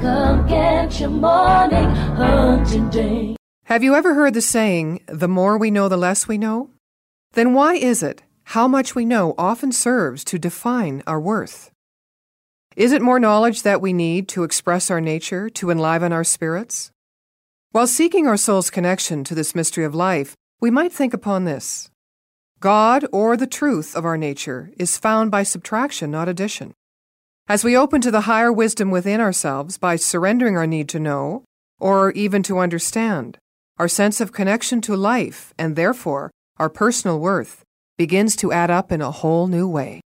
Come get your morning hunting day. Have you ever heard the saying, the more we know, the less we know? Then why is it how much we know often serves to define our worth? Is it more knowledge that we need to express our nature, to enliven our spirits? While seeking our soul's connection to this mystery of life, we might think upon this. God, or the truth of our nature, is found by subtraction, not addition. As we open to the higher wisdom within ourselves by surrendering our need to know, or even to understand, our sense of connection to life, and therefore our personal worth, begins to add up in a whole new way.